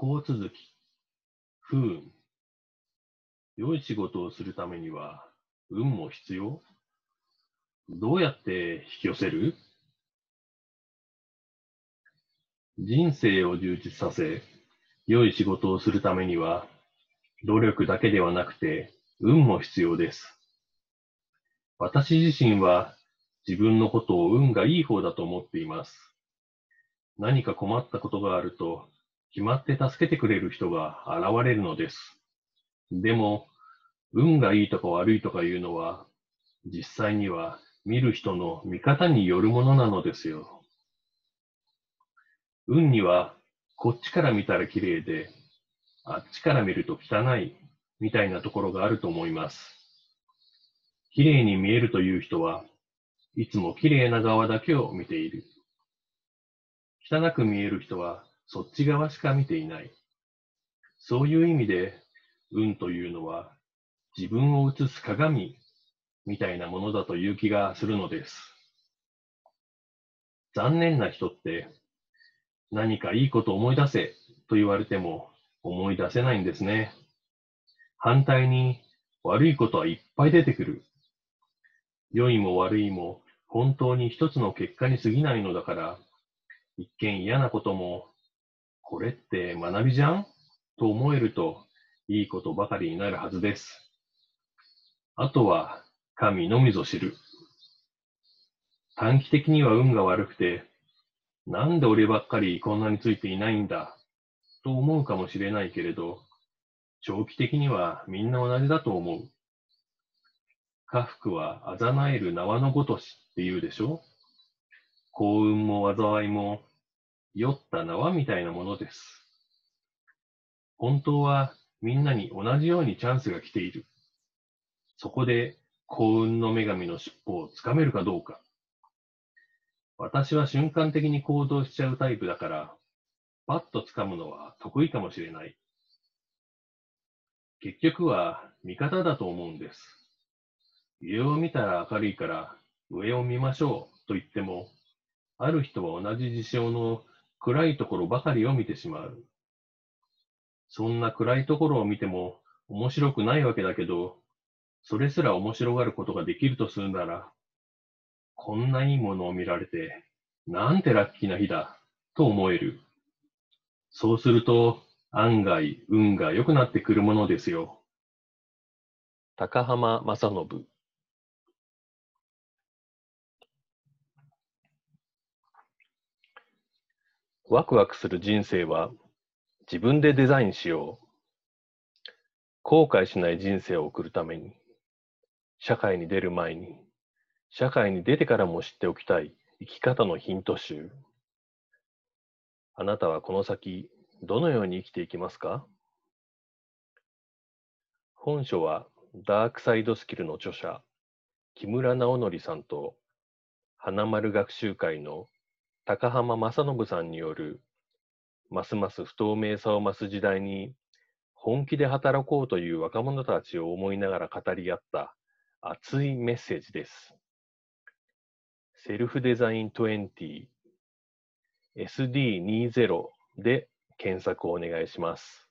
幸続き、不運。良い仕事をするためには、運も必要どうやって引き寄せる？人生を充実させ、良い仕事をするためには、努力だけではなくて、運も必要です。私自身は自分のことを運がいい方だと思っています。何か困ったことがあると、決まって助けてくれる人が現れるのです。でも、運がいいとか悪いとかいうのは、実際には見る人の見方によるものなのですよ。運には、こっちから見たら綺麗で、あっちから見ると汚い、みたいなところがあると思います。綺麗に見えるという人は、いつも綺麗な側だけを見ている。汚く見える人は、そっち側しか見ていない。そういう意味で、運というのは、自分を映す鏡みたいなものだという気がするのです。残念な人って、何かいいこと思い出せと言われても思い出せないんですね。反対に悪いことはいっぱい出てくる。良いも悪いも本当に一つの結果に過ぎないのだから、一見嫌なことも、これって学びじゃん？と思えると、いいことばかりになるはずです。あとは、神のみぞ知る。短期的には運が悪くて、なんで俺ばっかりこんなについていないんだ、と思うかもしれないけれど、長期的にはみんな同じだと思う。家福はあざなえる縄のごとしって言うでしょ？幸運も災いも酔った縄みたいなものです。本当はみんなに同じようにチャンスが来ている。そこで幸運の女神の尻尾をつかめるかどうか。私は瞬間的に行動しちゃうタイプだから、パッとつかむのは得意かもしれない。結局は味方だと思うんです。上を見たら明るいから上を見ましょうと言っても、ある人は同じ事象の暗いところばかりを見てしまう。そんな暗いところを見ても面白くないわけだけど、それすら面白がることができるとするなら、こんないいものを見られて、なんてラッキーな日だ、と思える。そうすると、案外、運が良くなってくるものですよ。高浜正信ワクワクする人生は自分でデザインしよう。後悔しない人生を送るために、社会に出る前に、社会に出てからも知っておきたい生き方のヒント集。あなたはこの先、どのように生きていきますか？本書はダークサイドスキルの著者、木村直則さんと花丸学習会の高浜正信さんによる、ますます不透明さを増す時代に、本気で働こうという若者たちを思いながら語り合った熱いメッセージです。セルフデザイン20 SD20 で検索をお願いします。